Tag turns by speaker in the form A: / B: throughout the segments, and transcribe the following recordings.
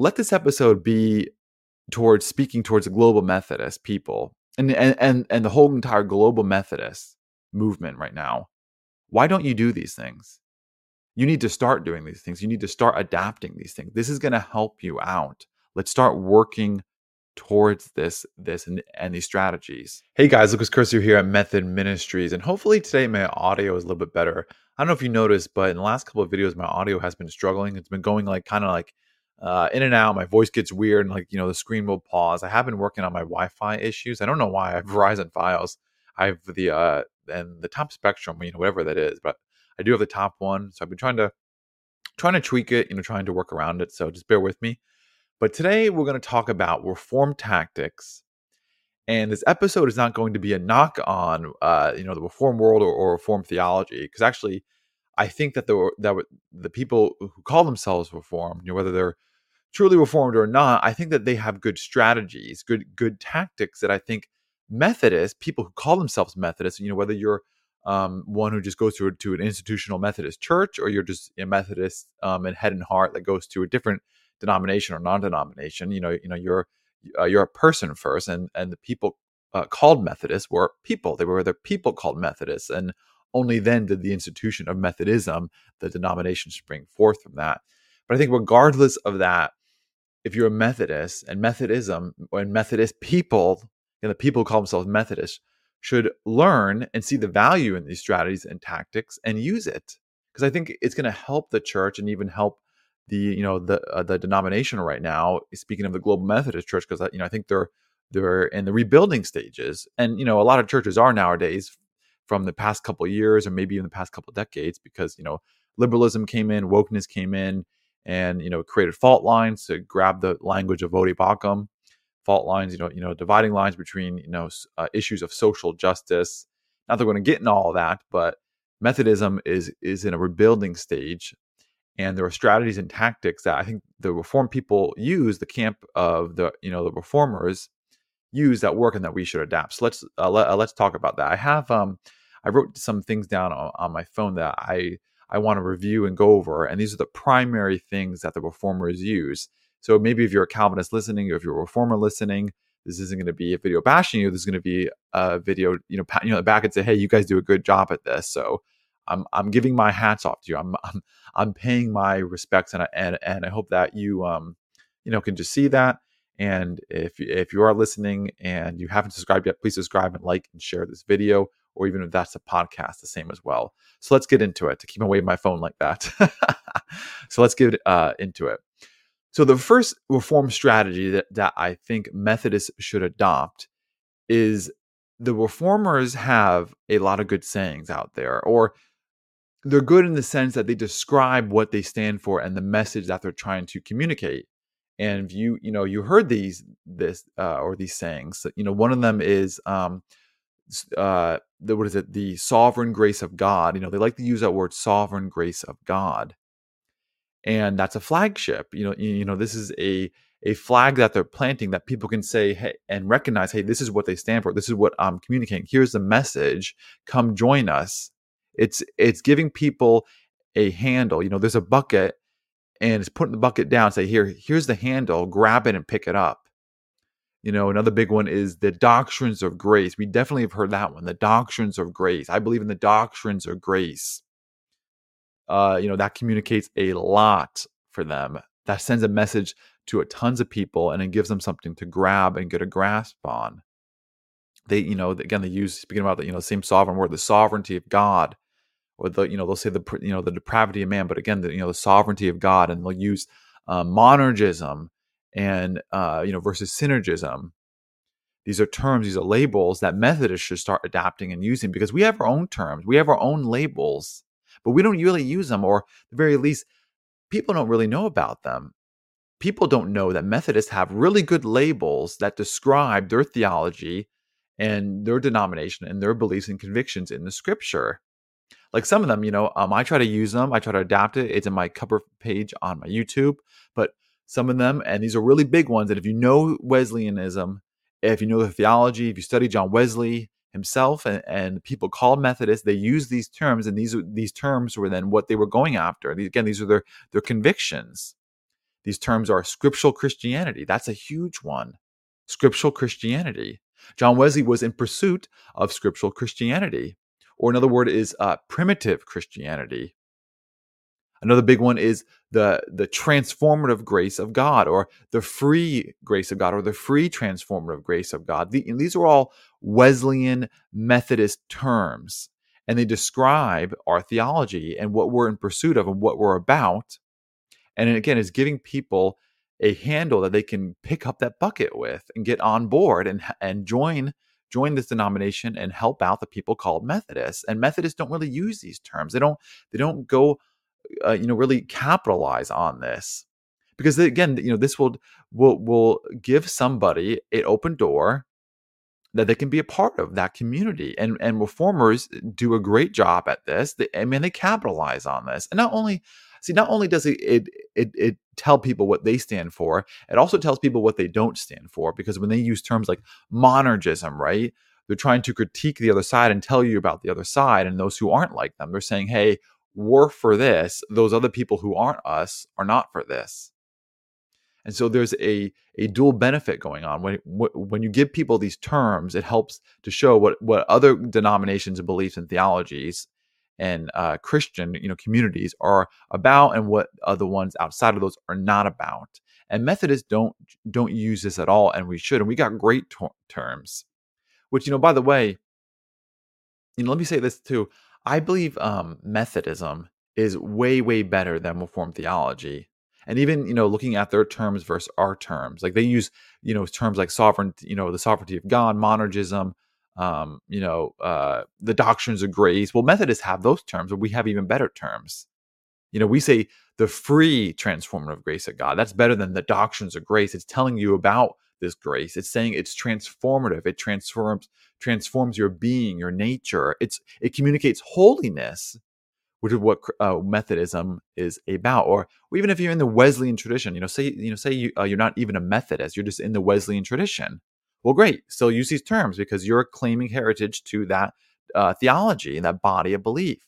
A: let this episode be towards speaking towards the global Methodist people and and and, and the whole entire global Methodist movement right now. Why don't you do these things? You need to start doing these things. You need to start adapting these things. This is going to help you out. Let's start working towards this this and, and these strategies. Hey guys, Lucas Curcio here at Method Ministries, and hopefully today my audio is a little bit better. I don't know if you noticed, but in the last couple of videos, my audio has been struggling. It's been going like kind of like uh, in and out. My voice gets weird, and like you know, the screen will pause. I have been working on my Wi-Fi issues. I don't know why. I have Verizon Fios. I have the uh and the top spectrum, you know, whatever that is, but I do have the top one. So I've been trying to trying to tweak it, you know, trying to work around it. So just bear with me. But today we're going to talk about reform tactics. And this episode is not going to be a knock on, uh, you know, the reform world or, or reform theology, because actually, I think that the that the people who call themselves reformed, you know, whether they're truly reformed or not, I think that they have good strategies, good good tactics that I think Methodists, people who call themselves Methodists, you know, whether you're um, one who just goes to, to an institutional Methodist church or you're just a Methodist um, in head and heart that goes to a different denomination or non-denomination, you know, you know, you're uh, you're a person first, and and the people uh, called Methodists were people. They were the people called Methodists, and only then did the institution of Methodism, the denomination, spring forth from that. But I think regardless of that, if you're a Methodist and Methodism and Methodist people, and the people who call themselves Methodist, should learn and see the value in these strategies and tactics and use it because I think it's going to help the church and even help the you know the uh, the denomination right now. Speaking of the Global Methodist Church, because you know I think they're they're in the rebuilding stages, and you know a lot of churches are nowadays from the past couple years or maybe even the past couple decades because you know liberalism came in, wokeness came in, and you know created fault lines to grab the language of Voddie Baucham fault lines, you know, you know, dividing lines between you know uh, issues of social justice. Not that we're going to get in all that, but Methodism is is in a rebuilding stage, and there are strategies and tactics that I think the reform people use, the camp of the you know the reformers use that work and that we should adapt. So let's uh, let, uh, let's talk about that. I have um I wrote some things down on, on my phone that I I want to review and go over, and these are the primary things that the reformers use. So maybe if you're a Calvinist listening, or if you're a reformer listening, this isn't going to be a video bashing you. This is going to be a video, you know, you know back and say, hey, you guys do a good job at this. So I'm I'm giving my hats off to you. I'm I'm, I'm paying my respects, and I, and and I hope that you um you know can just see that. And if if you are listening and you haven't subscribed yet, please subscribe and like and share this video, or even if that's a podcast, the same as well. So let's get into it. To keep away my phone like that. so let's get uh, into it. So the first reform strategy that, that I think Methodists should adopt is the reformers have a lot of good sayings out there, or they're good in the sense that they describe what they stand for and the message that they're trying to communicate. And you, you know, you heard these this uh, or these sayings. You know, one of them is um, uh, the, what is it? The sovereign grace of God. You know, they like to use that word, sovereign grace of God. And that's a flagship you know you know this is a a flag that they're planting that people can say hey and recognize hey this is what they stand for. This is what i'm communicating. Here's the message. Come join us. It's it's giving people a handle you know there's a bucket and it's putting the bucket down say here here's the handle. Grab it and pick it up you know another big one is the doctrines of grace we definitely have heard that one the doctrines of grace i believe in the doctrines of grace uh, you know, that communicates a lot for them. That sends a message to a tons of people and it gives them something to grab and get a grasp on. They, you know, again, they use speaking about the, you know, same sovereign word, the sovereignty of God, or the, you know, they'll say the, you know, the depravity of man, but again, the, you know, the sovereignty of God, and they'll use uh, monergism and, uh, you know, versus synergism. These are terms, these are labels that Methodists should start adapting and using because we have our own terms, we have our own labels but we don't really use them, or at the very least, people don't really know about them. People don't know that Methodists have really good labels that describe their theology and their denomination and their beliefs and convictions in the scripture. Like some of them, you know, um, I try to use them, I try to adapt it. It's in my cover page on my YouTube, but some of them, and these are really big ones. And if you know Wesleyanism, if you know the theology, if you study John Wesley, himself and, and people called Methodists, they used these terms, and these these terms were then what they were going after. Again, these are their their convictions. these terms are scriptural Christianity. That's a huge one. Scriptural Christianity. John Wesley was in pursuit of scriptural Christianity, or another word is uh, primitive Christianity. Another big one is the the transformative grace of God, or the free grace of God, or the free transformative grace of God. The, these are all Wesleyan Methodist terms, and they describe our theology and what we're in pursuit of and what we're about. And again, is giving people a handle that they can pick up that bucket with and get on board and and join join this denomination and help out the people called Methodists. And Methodists don't really use these terms. They don't they don't go uh, you know really capitalize on this. Because again you know this will will will give somebody an open door that they can be a part of that community. And and reformers do a great job at this. They, i mean they capitalize on this. And not only see not only does it, it it it tell people what they stand for it also tells people what they don't stand for. Because when they use terms like monergism right they're trying to critique the other side and tell you about the other side and those who aren't like them. They're saying hey we're for this those other people who aren't us are not for this. And so there's a a dual benefit going on. When when you give people these terms it helps to show what what other denominations and beliefs and theologies and uh, christian you know communities are about and what other ones outside of those are not about. And methodists don't don't use this at all and we should and we got great terms. Which you know by the way you know let me say this too I believe um, Methodism is way, way better than Reformed theology. And even, you know, looking at their terms versus our terms, like they use, you know, terms like sovereign, you know, the sovereignty of God, monergism, um, you know, uh, the doctrines of grace. Well, Methodists have those terms, but we have even better terms. You know, we say the free transformative grace of God. That's better than the doctrines of grace. It's telling you about this grace. It's saying it's transformative. It transforms transforms your being, your nature. It's it communicates holiness, which is what uh, Methodism is about. Or, or even if you're in the Wesleyan tradition, you know, say you know, say you, uh, you're not even a Methodist, you're just in the Wesleyan tradition. Well, great, still use these terms because you're claiming heritage to that uh, theology and that body of belief.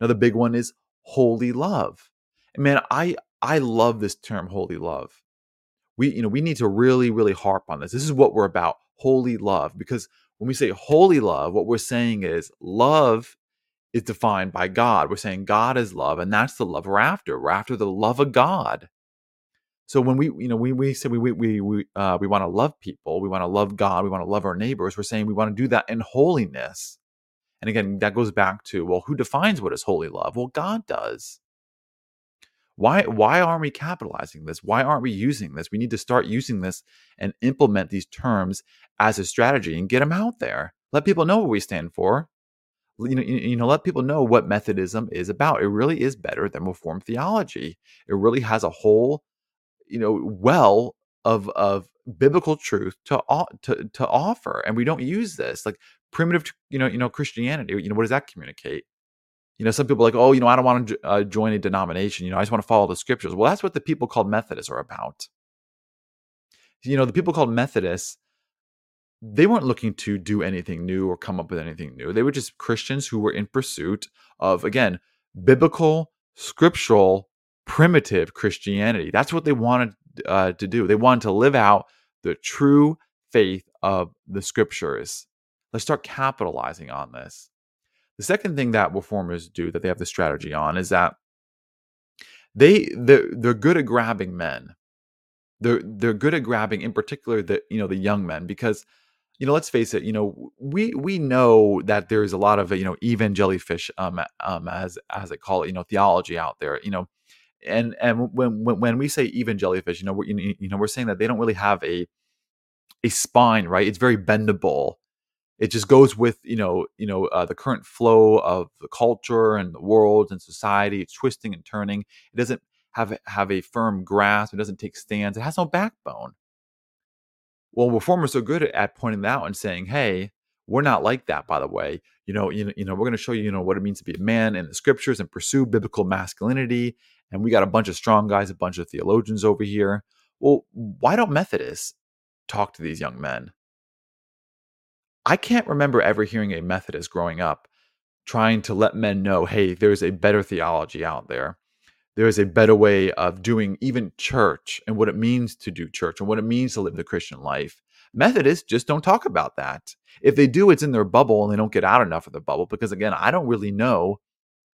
A: Now, the big one is holy love. And man, I I love this term, holy love we you know we need to really really harp on this. This is what we're about holy love because when we say holy love what we're saying is love is defined by god. We're saying god is love and that's the love we're after. We're after the love of god. So when we you know we we say we we we uh, we want to love people we want to love god we want to love our neighbors we're saying we want to do that in holiness. And again that goes back to well who defines what is holy love? Well god does why why aren't we capitalizing this? Why aren't we using this? We need to start using this and implement these terms as a strategy and get them out there. Let people know what we stand for. You know, you, know, let people know what Methodism is about. It really is better than Reformed theology. It really has a whole, you know, well of of biblical truth to to to offer, and we don't use this like primitive, you know, you know, Christianity. You know, what does that communicate? You know, some people like, oh, you know, I don't want to uh, join a denomination. You know, I just want to follow the scriptures. Well, that's what the people called Methodists are about. You know, the people called Methodists, they weren't looking to do anything new or come up with anything new. They were just Christians who were in pursuit of, again, biblical, scriptural, primitive Christianity. That's what they wanted uh, to do. They wanted to live out the true faith of the scriptures. Let's start capitalizing on this. The second thing that reformers do that they have the strategy on is that they they're, they're good at grabbing men. They're they're good at grabbing, in particular, the you know the young men because you know let's face it you know we we know that there's a lot of you know evangelifish um um as as they call it you know theology out there you know and and when when, when we say evangelifish you know we're you know we're saying that they don't really have a a spine right it's very bendable it just goes with you know you know uh, the current flow of the culture and the world and society. It's twisting and turning. It doesn't have have a firm grasp. It doesn't take stands. It has no backbone. Well reformers are good at pointing that out and saying hey we're not like that by the way. You know you know, you know we're going to show you you know what it means to be a man in the scriptures and pursue biblical masculinity and we got a bunch of strong guys a bunch of theologians over here. Well why don't methodists talk to these young men I can't remember ever hearing a Methodist growing up trying to let men know, hey, there's a better theology out there. there is a better way of doing even church and what it means to do church and what it means to live the Christian life. Methodists just don't talk about that. If they do, it's in their bubble and they don't get out enough of the bubble because, again, I don't really know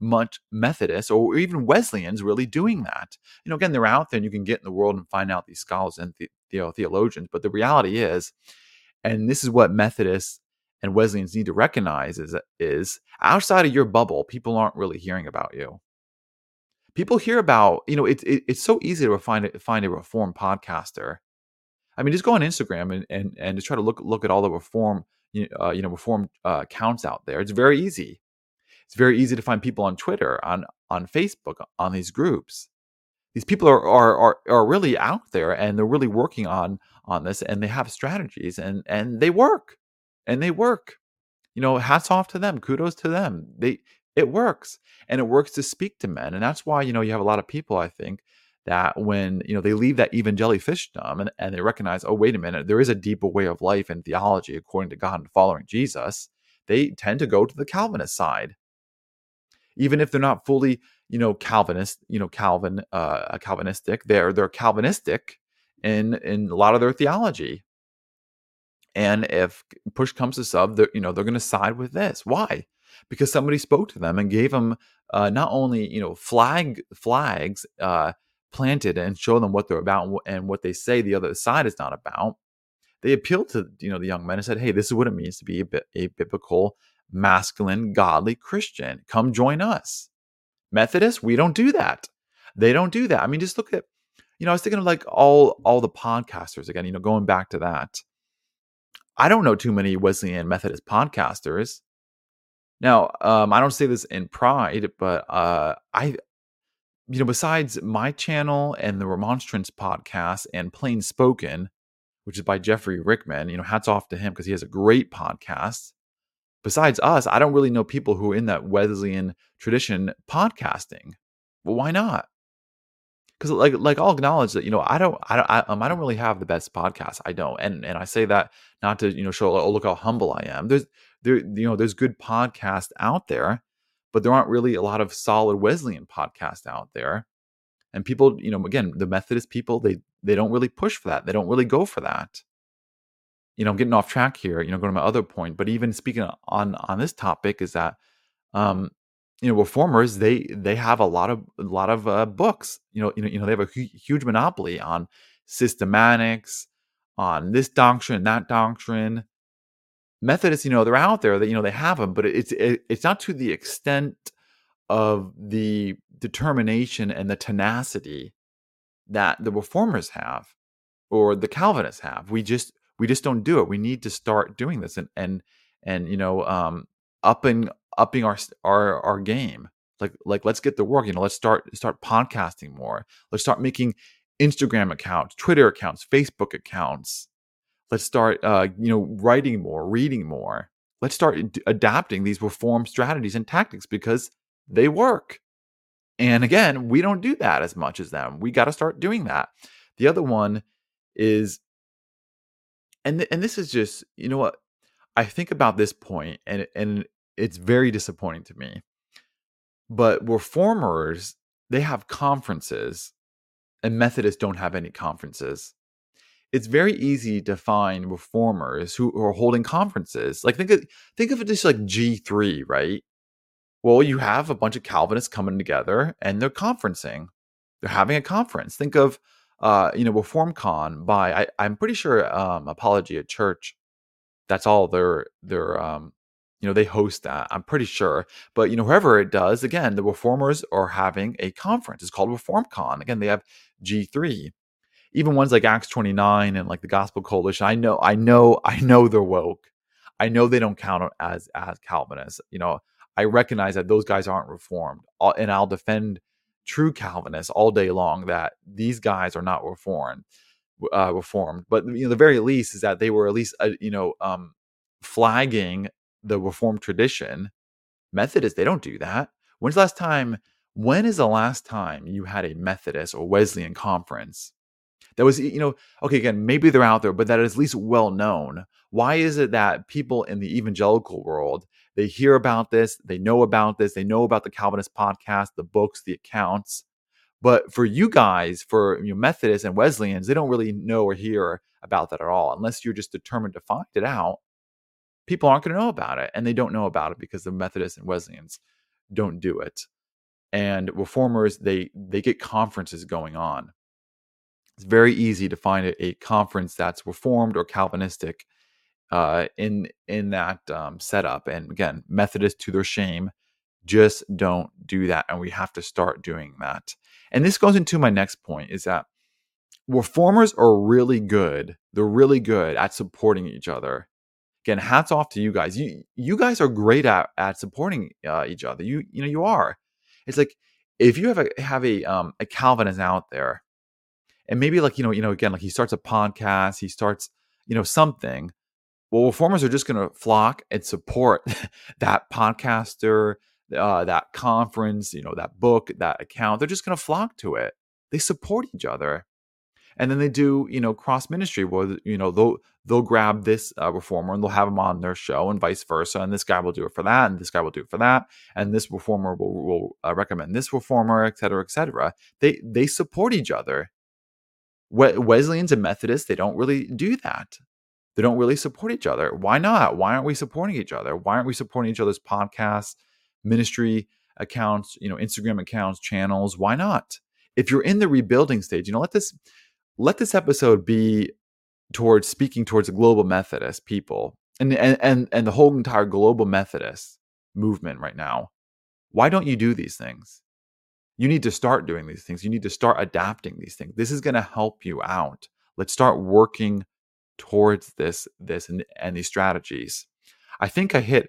A: much Methodists or even Wesleyans really doing that. You know, again, they're out there and you can get in the world and find out these scholars and the, the theologians. But the reality is, and this is what Methodists and Wesleyans need to recognize is, is outside of your bubble, people aren't really hearing about you. People hear about you know it, it, it's so easy to find a, find a reform podcaster. I mean just go on instagram and and, and just try to look look at all the reform you know, uh, you know reform uh, accounts out there. It's very easy. It's very easy to find people on twitter on on facebook on these groups. These people are are are, are really out there and they're really working on on this and they have strategies and and they work and they work. You know hats off to them kudos to them. They it works and it works to speak to men and that's why you know you have a lot of people i think that when you know they leave that evangelifishdom and, and they recognize oh wait a minute there is a deeper way of life and theology according to god and following jesus they tend to go to the calvinist side. Even if they're not fully you know calvinist you know calvin uh calvinistic they're they're calvinistic in in a lot of their theology and if push comes to shove they're you know they're going to side with this why because somebody spoke to them and gave them uh, not only you know flag flags uh, planted and show them what they're about and what they say the other side is not about. They appealed to you know the young men and said, "Hey, this is what it means to be a, a biblical, masculine, godly Christian. Come join us." Methodists, we don't do that. They don't do that. I mean, just look at you know, I was thinking of like all all the podcasters again. You know, going back to that. I don't know too many Wesleyan Methodist podcasters. Now, um, I don't say this in pride, but uh, I, you know, besides my channel and the Remonstrance podcast and Plain Spoken, which is by Jeffrey Rickman, you know, hats off to him because he has a great podcast. Besides us, I don't really know people who are in that Wesleyan tradition podcasting. Well, why not? Because like like I'll acknowledge that you know I don't I don't I, um, I don't really have the best podcast I don't and and I say that not to you know show oh look how humble I am. There's there you know there's good podcasts out there but there aren't really a lot of solid Wesleyan podcasts out there. And people you know again the Methodist people they they don't really push for that they don't really go for that. You know I'm getting off track here you know going to my other point but even speaking on on this topic is that um you know reformers they they have a lot of a lot of uh, books you know you know you know they have a hu- huge monopoly on systematics on this doctrine that doctrine. Methodists you know they're out there that you know they have them but it's it, it's not to the extent of the determination and the tenacity that the reformers have or the calvinists have. We just we just don't do it. We need to start doing this and and and you know um upping upping our our our game. Like like let's get the work. You know, let's start start podcasting more. Let's start making Instagram accounts, Twitter accounts, Facebook accounts. Let's start uh, you know writing more, reading more. Let's start adapting these reform strategies and tactics because they work. And again, we don't do that as much as them. We got to start doing that. The other one is and th- and this is just, you know what? I think about this point and and it's very disappointing to me. But reformers, they have conferences, and Methodists don't have any conferences. It's very easy to find reformers who are holding conferences. Like think of think of it just like G3, right? Well, you have a bunch of Calvinists coming together and they're conferencing. They're having a conference. Think of uh, you know, ReformCon by I, I'm pretty sure um Apologia Church. That's all their their um you know they host that i'm pretty sure. But you know whoever it does again the reformers are having a conference. It's called reformcon. Again they have g3 even ones like acts 29 and like the gospel coalition i know i know i know they're woke. I know they don't count as as calvinists. You know i recognize that those guys aren't reformed and i'll defend true calvinists all day long that these guys are not reformed uh, reformed. But you know the very least is that they were at least uh, you know um flagging the Reformed tradition. Methodists, they don't do that. When's the last time? When is the last time you had a Methodist or Wesleyan conference that was, you know, okay, again, maybe they're out there, but that is at least well known. Why is it that people in the evangelical world they hear about this, they know about this, they know about the Calvinist podcast, the books, the accounts, But for you guys, for you know, Methodists and Wesleyans, they don't really know or hear about that at all unless you're just determined to find it out. People aren't going to know about it, and they don't know about it because the Methodists and Wesleyans don't do it. And reformers, they they get conferences going on. It's very easy to find a, a conference that's reformed or Calvinistic uh, in in that um, setup. And again, Methodists, to their shame, just don't do that, and we have to start doing that. And this goes into my next point: is that reformers are really good. They're really good at supporting each other. Again, hats off to you guys. You you guys are great at at supporting uh, each other. You you know you are. It's like if you have a have a um, a Calvinist out there, and maybe like you know you know again like he starts a podcast, he starts you know something. Well, reformers are just going to flock and support that podcaster, uh, that conference, you know, that book, that account. They're just going to flock to it. They support each other and then they do you know cross ministry where you know they'll they'll grab this uh, reformer and they'll have him on their show and vice versa and this guy will do it for that and this guy will do it for that and this reformer will, will uh, recommend this reformer et cetera et cetera. They they support each other. Wesleyans and methodists they don't really do that. They don't really support each other. Why not? Why aren't we supporting each other? Why aren't we supporting each other's podcasts ministry accounts you know instagram accounts channels? Why not? If you're in the rebuilding stage you know let this let this episode be towards speaking towards the global Methodist people and and and, and the whole entire global Methodist movement right now. Why don't you do these things? You need to start doing these things. You need to start adapting these things. This is going to help you out. Let's start working towards this this and, and these strategies. I think I hit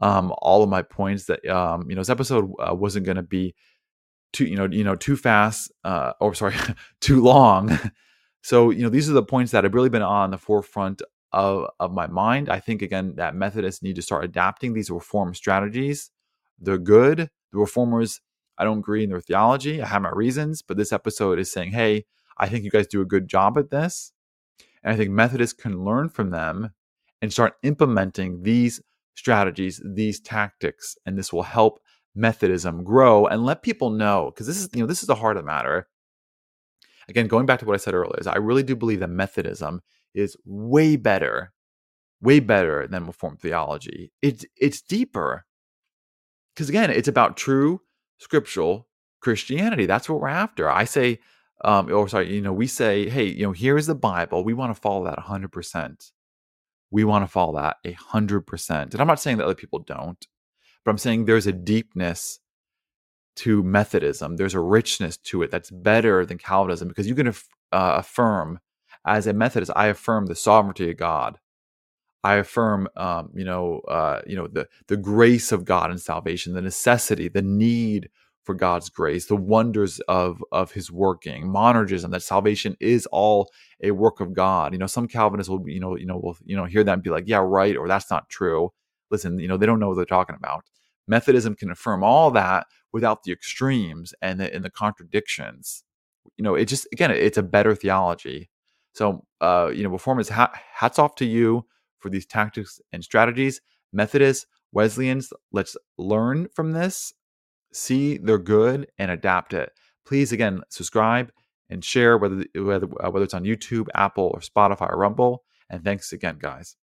A: um, all of my points that um, you know this episode uh, wasn't going to be too you know you know too fast uh, or sorry too long. So you know these are the points that have really been on the forefront of, of my mind. I think again that methodists need to start adapting these reform strategies. They're good. The reformers i don't agree in their theology. I have my reasons but this episode is saying hey i think you guys do a good job at this. And i think methodists can learn from them and start implementing these strategies these tactics and this will help Methodism grow and let people know because this is you know this is the heart of the matter. Again, going back to what I said earlier, is I really do believe that Methodism is way better, way better than Reformed theology. It's it's deeper because again, it's about true scriptural Christianity. That's what we're after. I say, um, or sorry, you know, we say, hey, you know, here is the Bible. We want to follow that 100. percent We want to follow that 100. percent And I'm not saying that other people don't but I'm saying there's a deepness to Methodism. There's a richness to it that's better than Calvinism because you can uh, affirm, as a Methodist, I affirm the sovereignty of God. I affirm, um, you know, uh, you know, the the grace of God in salvation, the necessity, the need for God's grace, the wonders of of His working, monergism that salvation is all a work of God. You know, some Calvinists will, you know, you know, will you know hear that and be like, yeah, right, or that's not true. Listen, you know, they don't know what they're talking about. Methodism can affirm all that without the extremes and the, and the contradictions. You know, it just again, it's a better theology. So, uh, you know, reformers, hats off to you for these tactics and strategies. Methodists, Wesleyans, let's learn from this, see they're good, and adapt it. Please, again, subscribe and share whether whether uh, whether it's on YouTube, Apple, or Spotify or Rumble. And thanks again, guys.